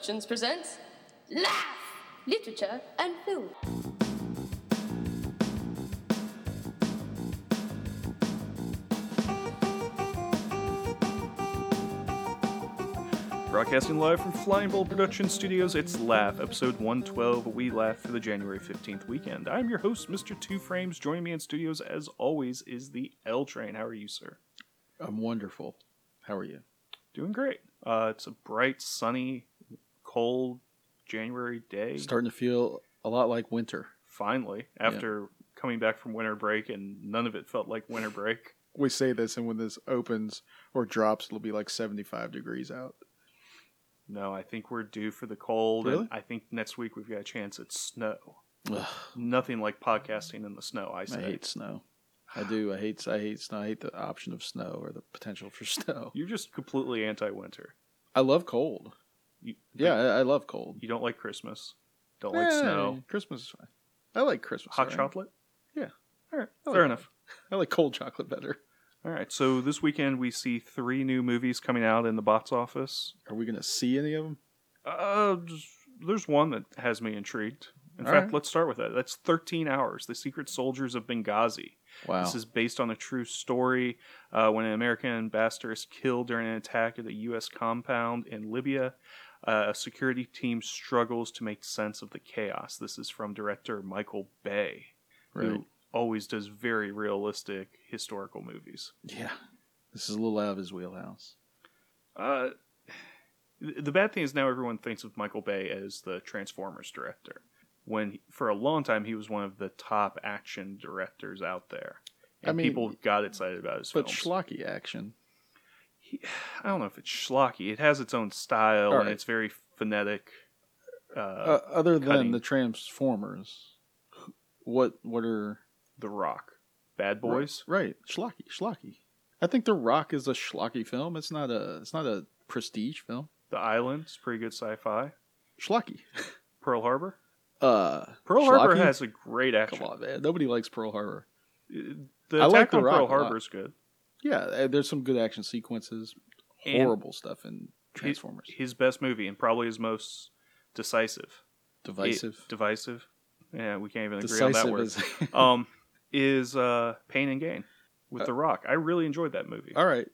Productions presents Laugh! Literature and Film. Broadcasting live from Flying Bowl Production Studios, it's Laugh, episode 112. We laugh for the January 15th weekend. I'm your host, Mr. Two Frames. Joining me in studios, as always, is the L Train. How are you, sir? I'm wonderful. How are you? Doing great. Uh, it's a bright, sunny, cold January day. Starting to feel a lot like winter. Finally, after coming back from winter break, and none of it felt like winter break. We say this, and when this opens or drops, it'll be like 75 degrees out. No, I think we're due for the cold. Really? And I think next week we've got a chance at snow. Ugh, Nothing like podcasting in the snow, I I hate snow. I do. I hate. I hate snow. I hate the option of snow or the potential for snow. You're just completely anti-winter. I love cold. You, Yeah, I, I love cold. You don't like Christmas. Don't like Eh, snow. Christmas is fine. I like Christmas. Hot alright. chocolate? Yeah. All right. I Fair enough. I like cold chocolate better. All right. So this weekend we see three new movies coming out in the box office. Are we gonna see any of them? Uh, just- there's one that has me intrigued. In All fact, right. let's start with that. That's 13 Hours, The Secret Soldiers of Benghazi. Wow. This is based on a true story uh, when an American ambassador is killed during an attack at a U.S. compound in Libya. Uh, a security team struggles to make sense of the chaos. This is from director Michael Bay, right. who always does very realistic historical movies. Yeah. This is a little out of his wheelhouse. Uh, the bad thing is now everyone thinks of Michael Bay as the Transformers director, when he- for a long time he was one of the top action directors out there. I And mean, people got excited about his But films. schlocky action. he, I don't know if it's schlocky. It has its own style All and it's very phonetic. Uh, uh, other than cutting. the Transformers, what what are the Rock, Bad Boys. Right, schlocky, schlocky. I think The Rock is a schlocky film. It's not a it's not a prestige film. The Island is pretty good sci-fi. Schlocky. Pearl Harbor. Uh, Pearl Harbor schlocky? has a great action. Come on, man. Nobody likes Pearl Harbor. The I attack like The on Rock Pearl. Harbor is good. Yeah, uh, there's some good action sequences. And Horrible stuff in Transformers. His, best movie and probably his most decisive. Divisive. It- divisive. Yeah, we can't even agree on that Decisive word. is. um, is uh, Pain and Gain with Uh, The Rock. I really enjoyed that movie. All right.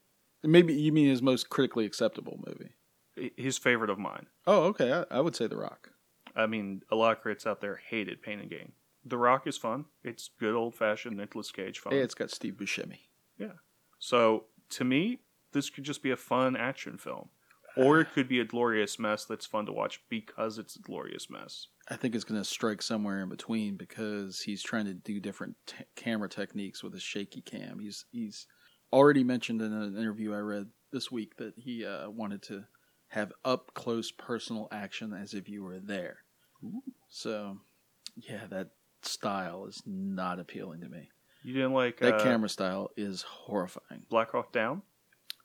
Maybe you mean his most critically acceptable movie. His favorite of mine. Oh, okay. I, I would say The Rock. I mean, a lot of critics out there hated Pain and Gain. The Rock is fun. It's good old fashioned Nicolas Cage fun. Hey, it's got Steve Buscemi. Yeah. So to me, this could just be a fun action film, or it could be a glorious mess that's fun to watch because it's a glorious mess. I think it's going to strike somewhere in between because he's trying to do different t- camera techniques with a shaky cam. He's he's already mentioned in an interview I read this week that he uh, wanted to have up close personal action as if you were there. So, yeah, that style is not appealing to me. You didn't like That uh, camera style is horrifying. Black Hawk Down?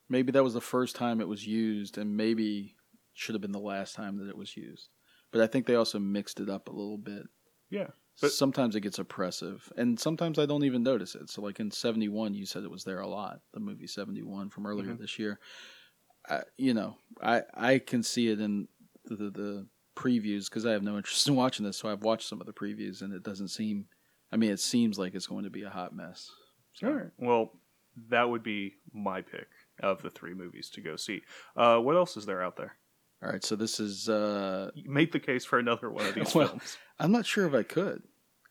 Maybe that was the first time it was used, and maybe should have been the last time that it was used. But I think they also mixed it up a little bit. Yeah, but- sometimes it gets oppressive, and sometimes I don't even notice it. So, like in '71, you said it was there a lot. The movie '71 from earlier Mhm. this year. I, you know, I I can see it in the the, the previews because I have no interest in watching this. So I've watched some of the previews, and it doesn't seem. I mean, it seems like it's going to be a hot mess. So, All right. Well, that would be my pick of the three movies to go see. Uh, what else is there out there? all right. So this is. uh Make the case for another one of these Well, films. I'm not sure if I could.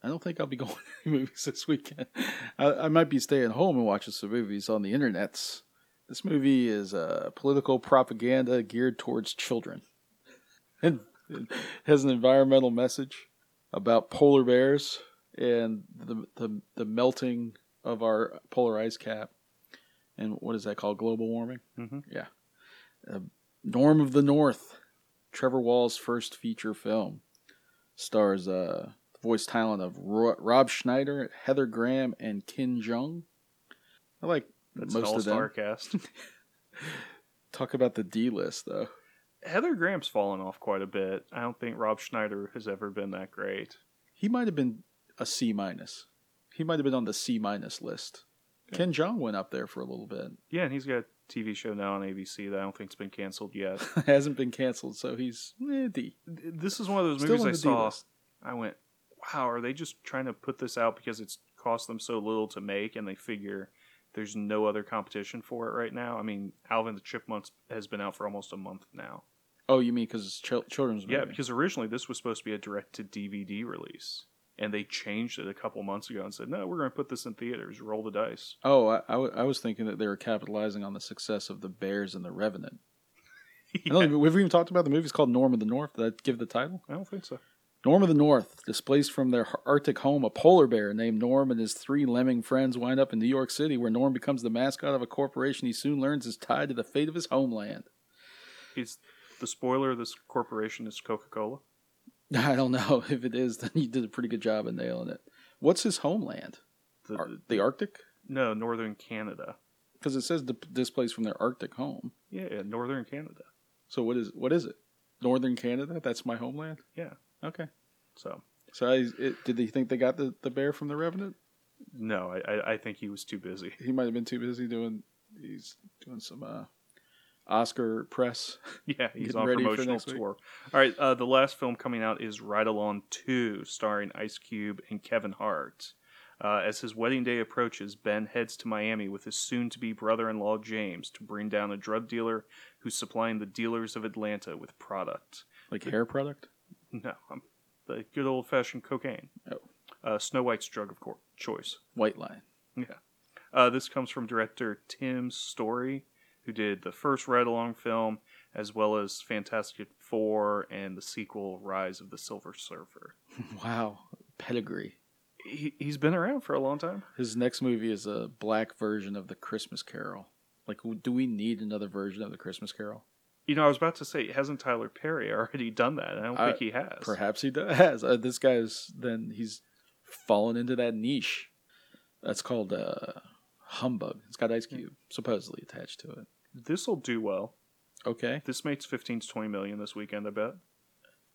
I don't think I'll be going to any movies this weekend. I, I might be staying home and watching some movies on the internets. This movie is uh, political propaganda geared towards children, and it has an environmental message about polar bears and the the, the melting of our polar ice cap. And what is that called? Global warming. Mhm. Yeah. Uh, Norm of the North, Trevor Wall's first feature film stars uh, the voice talent of Ro- Rob Schneider, Heather Graham, and Ken Jeong. I like That's an most of them. cast. Talk about the D list though. Heather Graham's fallen off quite a bit. I don't think Rob Schneider has ever been that great. He might have been a C minus. He might have been on the C minus list. Ken Jeong went up there for a little bit. Yeah, and he's got a TV show now on ABC that I don't think's been canceled yet. Hasn't been canceled, so he's eh, D. this is one of those Still movies I saw. list. I went, wow, are they just trying to put this out because it's cost them so little to make and they figure there's no other competition for it right now? I mean, Alvin the Chipmunks has been out for almost a month now. Oh, you mean because it's chil- children's movie? Yeah, because originally this was supposed to be a direct to DVD release. And they changed it a couple months ago and said, no, we're going to put this in theaters. Roll the dice. Oh, I, I, w- I was thinking that they were capitalizing on the success of the Bears and the Revenant. I don't we've even talked about the movie. It's called Norm of the North. Did that give the title? I don't think so. Norm of the North, displaced from their Arctic home, a polar bear named Norm and his three lemming friends wind up in New York City, where Norm becomes the mascot of a corporation he soon learns is tied to the fate of his homeland. Is the spoiler of this corporation is Coca Cola? I don't know if it is. Then you did a pretty good job of nailing it. What's his homeland? The, Ar- the Arctic? no, Northern Canada. Because it says di- displaced from their Arctic home. Yeah, yeah, Northern Canada. So what is what is it? Northern Canada? That's my homeland. Yeah. Okay. So So I, it, did they think they got the, the bear from the Revenant? no, I, I, I think he was too busy. He might have been too busy doing. He's doing some uh, Oscar press. Yeah, he's on promotional tour. All right, uh, the last film coming out is Ride Along 2, starring Ice Cube and Kevin Hart. Uh, as his wedding day approaches, Ben heads to Miami with his soon to be brother in law James to bring down a drug dealer who's supplying the dealers of Atlanta with product. Like hair product? No, um, the good old fashioned cocaine. Oh. Uh, Snow White's drug of course, choice. White line. Yeah. Uh, this comes from director Tim Story, who did the first Ride Along film, as well as Fantastic Four and the sequel Rise of the Silver Surfer. Wow. Pedigree. He, he's been around for a long time. His next movie is a black version of the Christmas Carol. Like, do we need another version of the Christmas Carol? You know, I was about to say, hasn't Tyler Perry already done that? I don't I- think he has. Perhaps he does. Uh, this guy's then he's fallen into that niche. That's called uh, humbug. It's got Ice Cube supposedly attached to it. This will do well. Okay, This makes 15 to 20 million this weekend, I bet.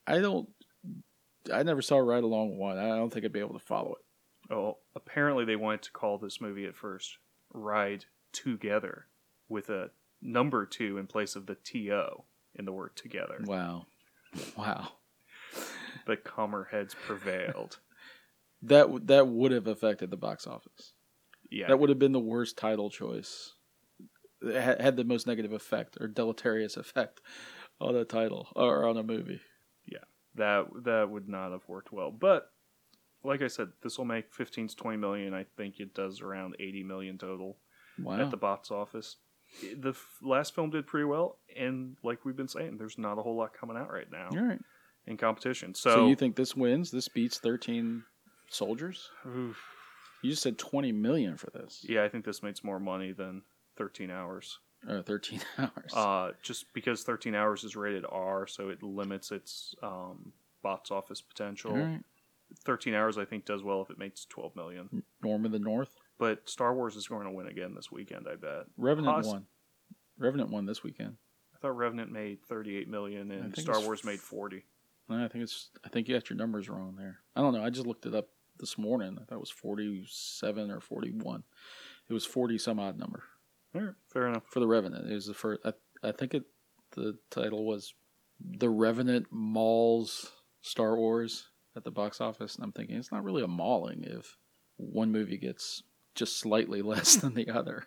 I don't. I never saw Ride Along one. I don't think I'd be able to follow it. Oh, apparently they wanted to call this movie at first Ride Together with a number two in place of the TO in the word together. Wow, wow. But calmer heads prevailed. That w- that would have affected the box office. Yeah. That would have been the worst title choice. It ha- had the most negative effect or deleterious effect on a title or on a movie. Yeah. That that would not have worked well. But like I said, this will make 15 to 20 million. I think it does around 80 million total Wow. at the box office. The f- last film did pretty well, and like we've been saying, there's not a whole lot coming out right now All right. in competition. So, So, you think this wins? This beats 13 soldiers? oof, You just said 20 million for this. yeah, I think this makes more money than 13 hours. Uh, 13 hours. Uh, just because 13 hours is rated R, so it limits its um, box office potential. All right. 13 hours, I think, does well if it makes 12 million. Norm of the North. But Star Wars is going to win again this weekend, I bet. Revenant Poss- won. Revenant won this weekend. I thought Revenant made 38 million and Star Wars made 40. No, I think it's. I think you got your numbers wrong there. I don't know. I just looked it up this morning. I thought it was 47 or 41. It was 40 some odd number All right, fair enough. for the Revenant. It was the first. I, I think it. The title was "The Revenant Mauls Star Wars" at the box office, and I'm thinking it's not really a mauling if one movie gets just slightly less than the other.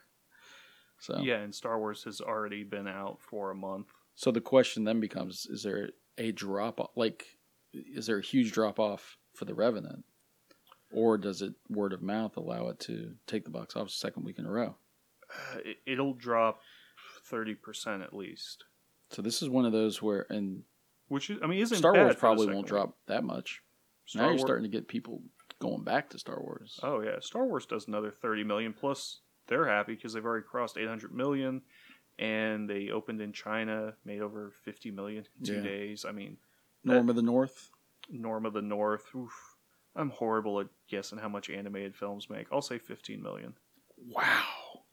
So Yeah, and Star Wars has already been out for a month. So the question then becomes: Is there a drop off? Like, is there a huge drop off for the Revenant, or does it word of mouth allow it to take the box office second week in a row? Uh, It, it'll drop 30% at least. So this is one of those where, and Which is, I mean, isn't Star Wars probably won't week. drop that much. Star now you're starting to get people going back to Star Wars. Oh yeah, Star Wars does another 30 million plus. They're happy because they've already crossed 800 million, and they opened in China, made over 50 million in two Yeah. days. I mean, Norm of the North. Norm of the North. Oof, I'm horrible at guessing how much animated films make. I'll say 15 million. Wow.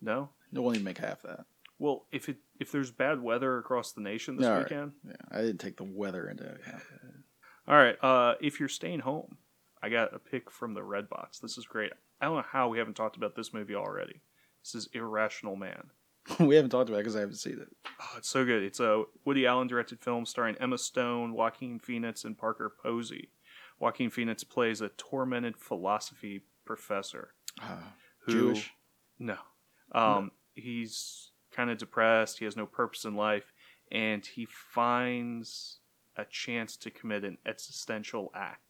No. No one even make half that. Well, if it if there's bad weather across the nation this All right. weekend, Yeah, I didn't take the weather into account. all right. Uh, if you're staying home, I got a pick from the Red Box. This is great. I don't know how we haven't talked about this movie already. This is Irrational Man. we haven't talked about it because I haven't seen it. Oh, it's so good. It's a Woody Allen directed film starring Emma Stone, Joaquin Phoenix, and Parker Posey. Joaquin Phoenix plays a tormented philosophy professor Uh, who Jewish. no, um, he's kind of depressed. He has no purpose in life, and he finds a chance to commit an existential act.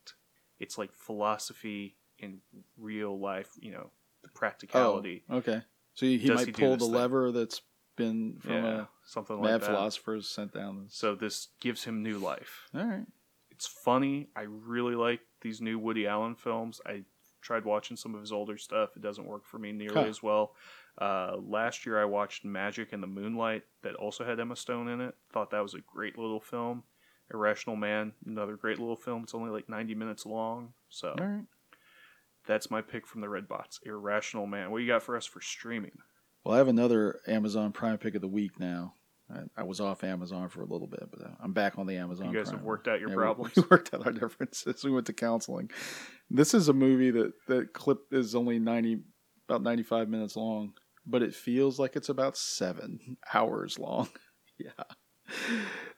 It's like philosophy in real life. You know, the practicality. Oh, okay. So he, he might he pull the thing? lever that's been from yeah, something a like mad that. philosophers sent down. So this gives him new life. All right. It's funny. I really like these new Woody Allen films. I tried watching some of his older stuff. It doesn't work for me nearly Huh. as well. Uh, last year I watched Magic in the Moonlight that also had Emma Stone in it. Thought that was a great little film. Irrational Man, another great little film. It's only like 90 minutes long. So right. that's my pick from the Red Box. Irrational Man. What you got for us for streaming? Well, I have another Amazon Prime pick of the week now. I, I was off Amazon for a little bit, but uh, I'm back on the Amazon. You guys Prime. have worked out your Yeah, we- problems. We, worked out our differences. We went to counseling. This is a movie that that clip is only ninety, about ninety five minutes long, but it feels like it's about seven hours long. yeah.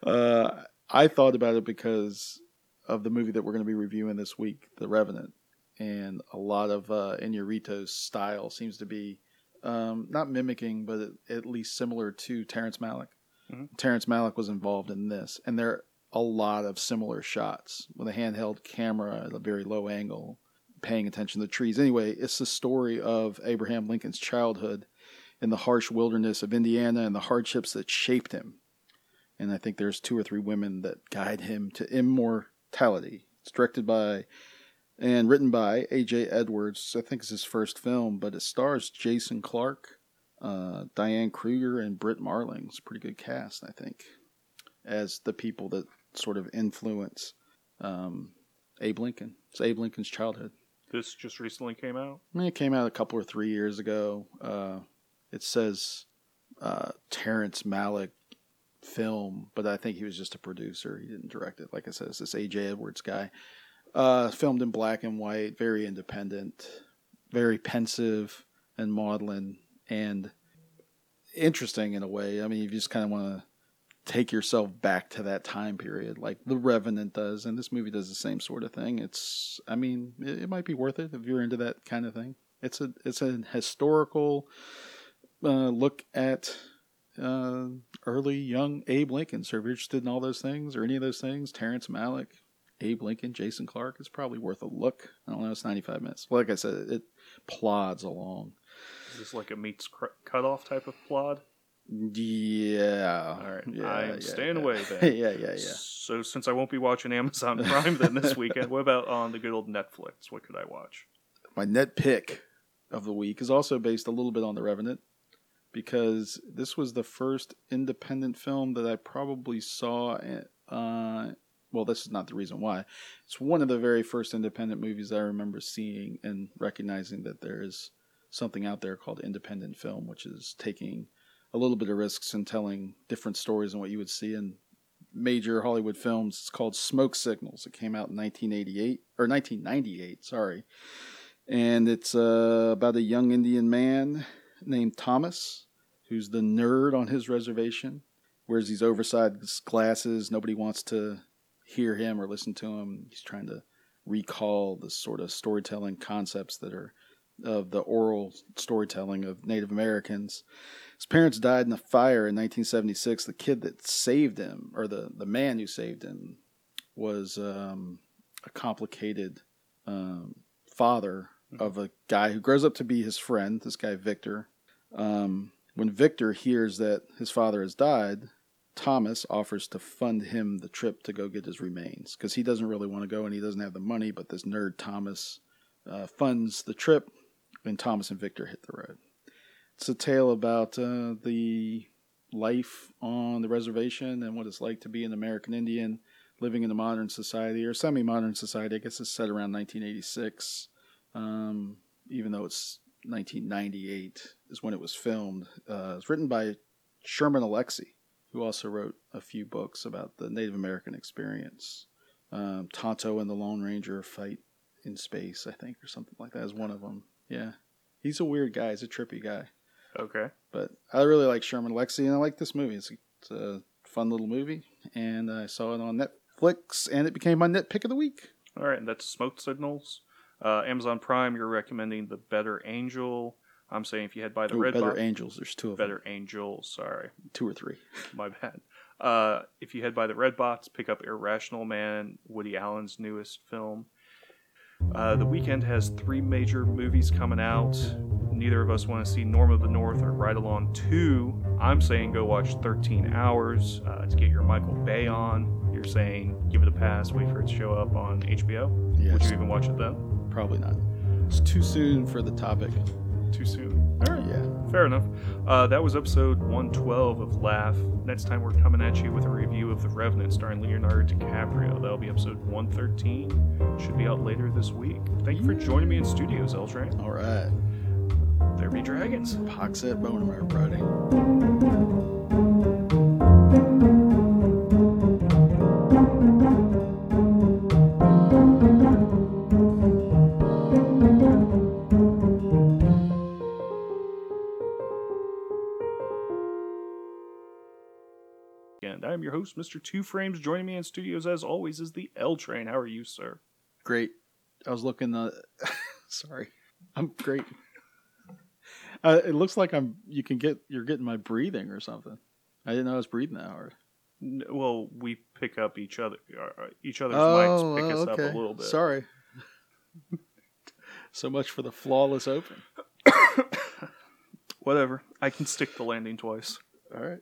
Uh, I thought about it because of the movie that we're going to be reviewing this week, The Revenant, and a lot of uh, Iñárritu's style seems to be um, not mimicking, but at, at least similar to Terrence Malick. Mhm. Terrence Malick was involved in this, and there are a lot of similar shots with a handheld camera at a very low angle, paying attention to the trees. Anyway, it's the story of Abraham Lincoln's childhood in the harsh wilderness of Indiana and the hardships that shaped him. And I think there's two or three women that guide him to immortality. It's directed by and written by A.J. Edwards. I think it's his first film, but it stars Jason Clarke, uh, Diane Kruger, and Britt Marling. It's a pretty good cast, I think, as the people that sort of influence um, Abe Lincoln. It's Abe Lincoln's childhood. This just recently came out. I mean, it came out a couple or three years ago. Uh, it says uh, Terrence Malick film, but I think he was just a producer. He didn't direct it. Like I said, it's this A.J. Edwards guy. Uh, filmed in black and white, very independent, very pensive and maudlin, and interesting in a way. I mean, you just kind of want to take yourself back to that time period, like The Revenant does, and this movie does the same sort of thing. It's, I mean, it, it might be worth it if you're into that kind of thing. It's a, it's a historical uh, look at uh, early young Abe Lincoln. So if you're interested in all those things or any of those things, Terrence Malick, Abe Lincoln, Jason Clarke, it's probably worth a look. I don't know, it's 95 minutes. Like I said, it plods along. Is this like a meats cr- cutoff type of plod? Yeah. All right, Yeah, I am yeah, staying yeah. away then. yeah, yeah, yeah. So since I won't be watching Amazon Prime then this weekend, what about on the good old Netflix? What could I watch? My net pick of the week is also based a little bit on The Revenant because this was the first independent film that I probably saw. Uh, well, this is not the reason why. It's one of the very first independent movies I remember seeing and recognizing that there is something out there called independent film, which is taking a little bit of risks and telling different stories than what you would see in major Hollywood films. It's called Smoke Signals. It came out in 1988 or 1998, sorry. And it's uh, about a young Indian man named Thomas who's the nerd on his reservation. Wears these oversized glasses. Nobody wants to hear him or listen to him. He's trying to recall the sort of storytelling concepts that are of the oral storytelling of Native Americans. His parents died in a fire in 1976. The kid that saved him, or the, the man who saved him, was um, a complicated um, father of a guy who grows up to be his friend, this guy Victor. Um, when Victor hears that his father has died, Thomas offers to fund him the trip to go get his remains because he doesn't really want to go and he doesn't have the money. But this nerd Thomas uh, funds the trip, and Thomas and Victor hit the road. It's a tale about uh, the life on the reservation and what it's like to be an American Indian living in a modern society or semi-modern society. I guess it's set around 1986, um, even though it's 1998 is when it was filmed. Uh, it's written by Sherman Alexie, who also wrote a few books about the Native American experience. Um, Tonto and the Lone Ranger fight in space, I think, or something like that is one of them. Yeah, he's a weird guy. He's a trippy guy. Okay. But I really like Sherman Alexie, and I like this movie. It's, it's a fun little movie, and I saw it on Netflix, and it became my nitpick of the week. All right, and that's Smoke Signals. Uh, Amazon Prime, you're recommending The Better Angel. I'm saying if you head by the Ooh, Red Better Box, Angels. There's two of Better Angels. Sorry, two or three. my bad. Uh, if you head by the Red Box, pick up Irrational Man, Woody Allen's newest film. Uh, the weekend has three major movies coming out. Neither of us want to see Norm of the North or Ride Along 2. I'm saying go watch 13 Hours uh, to get your Michael Bay on. You're saying give it a pass, wait for it to show up on HBO. Yes. Would you even watch it then? Probably not. It's too soon for the topic. Too soon. All right. Yeah. Fair enough. Uh, that was episode 112 of Laugh. Next time we're coming at you with a review of The Revenant starring Leonardo DiCaprio. That'll be episode 113. Should be out later this week. Thank you for joining me in studios, L All right. There be dragons. Poxet Bonum, everybody. And I am your host, Mr. Two Frames. Joining me in studios, as always, is the L Train. How are you, sir? Great. I was looking. Uh, sorry, I'm great. Uh, it looks like I'm. You can get. You're getting my breathing or something. I didn't know I was breathing that hard. N- Well, we pick up each other. Uh, each other's oh, mics pick us okay. up a little bit. Sorry. so much for the flawless open. Whatever. I can stick the landing twice. All right.